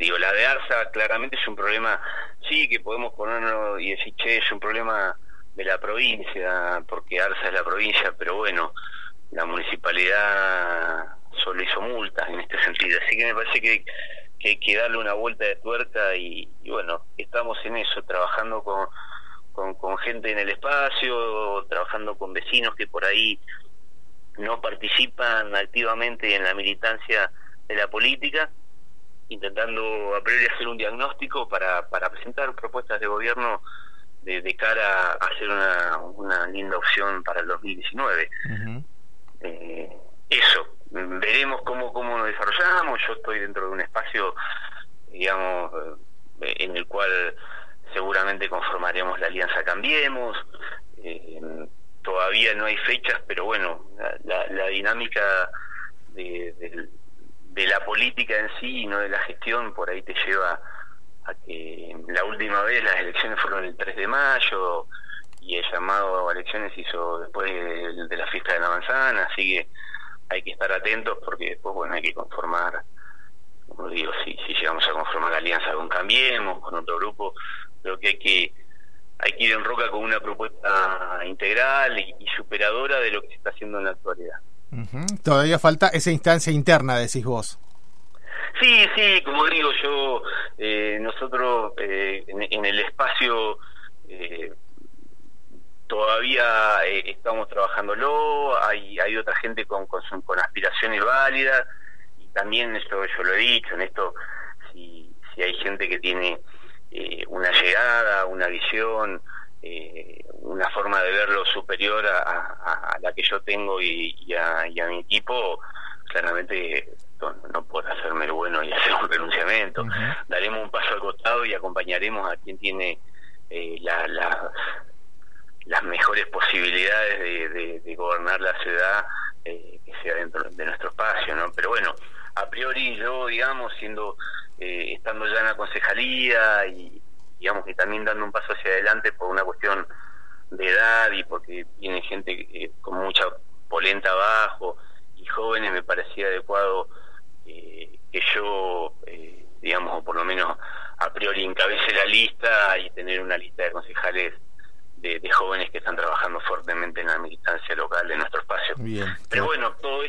digo, la de Arsa claramente es un problema, sí, que podemos ponerlo y decir, che, es un problema de la provincia, porque Arsa es la provincia, pero bueno, la municipalidad solo hizo multas en este sentido. Así que me parece que, hay que darle una vuelta de tuerca y, bueno, estamos en eso, trabajando con, con, gente en el espacio, trabajando con vecinos que por ahí no participan activamente en la militancia de la política, intentando a priori hacer un diagnóstico para, para presentar propuestas de gobierno de, cara a hacer una, una linda opción para el 2019. eh, eso, veremos cómo, cómo nos desarrollamos. Yo estoy dentro de un espacio, digamos, eh, en el cual seguramente conformaremos la alianza Cambiemos. Eh, todavía no hay fechas, pero bueno, la, la, dinámica de, de, la política en sí y no de la gestión por ahí te lleva a que la última vez las elecciones fueron el 3 de mayo y el llamado a elecciones hizo después de, de la fiesta de la manzana, así que hay que estar atentos porque después, bueno, hay que conformar, como digo, si, si llegamos a conformar la alianza con Cambiemos, con otro grupo, creo que hay que hay que ir en roca con una propuesta integral y, superadora de lo que se está haciendo en la actualidad. Todavía falta esa instancia interna, decís vos. Sí, sí, como digo yo, eh, nosotros eh, en, el espacio eh, todavía eh, estamos trabajándolo, hay, hay otra gente con, con, con, aspiraciones válidas y también eso yo lo he dicho, en esto si, si hay gente que tiene eh, una llegada, una visión, eh, una forma de verlo superior a, la que yo tengo y, a, mi equipo, claramente no, no puedo hacerme el bueno y hacer un renunciamiento. Daremos un paso al costado y acompañaremos a quien tiene la, la las mejores posibilidades de, gobernar la ciudad eh, que sea dentro de nuestro espacio, ¿no? Pero bueno, a priori yo, digamos, siendo eh, estando ya en la concejalía y digamos que también dando un paso hacia adelante por una cuestión de edad y porque tiene gente eh, con mucha polenta abajo y jóvenes, me parecía adecuado que yo, digamos, o por lo menos a priori encabece la lista y tener una lista de concejales de, jóvenes que están trabajando fuertemente en la militancia local de nuestro espacio. Pero bueno, todo esto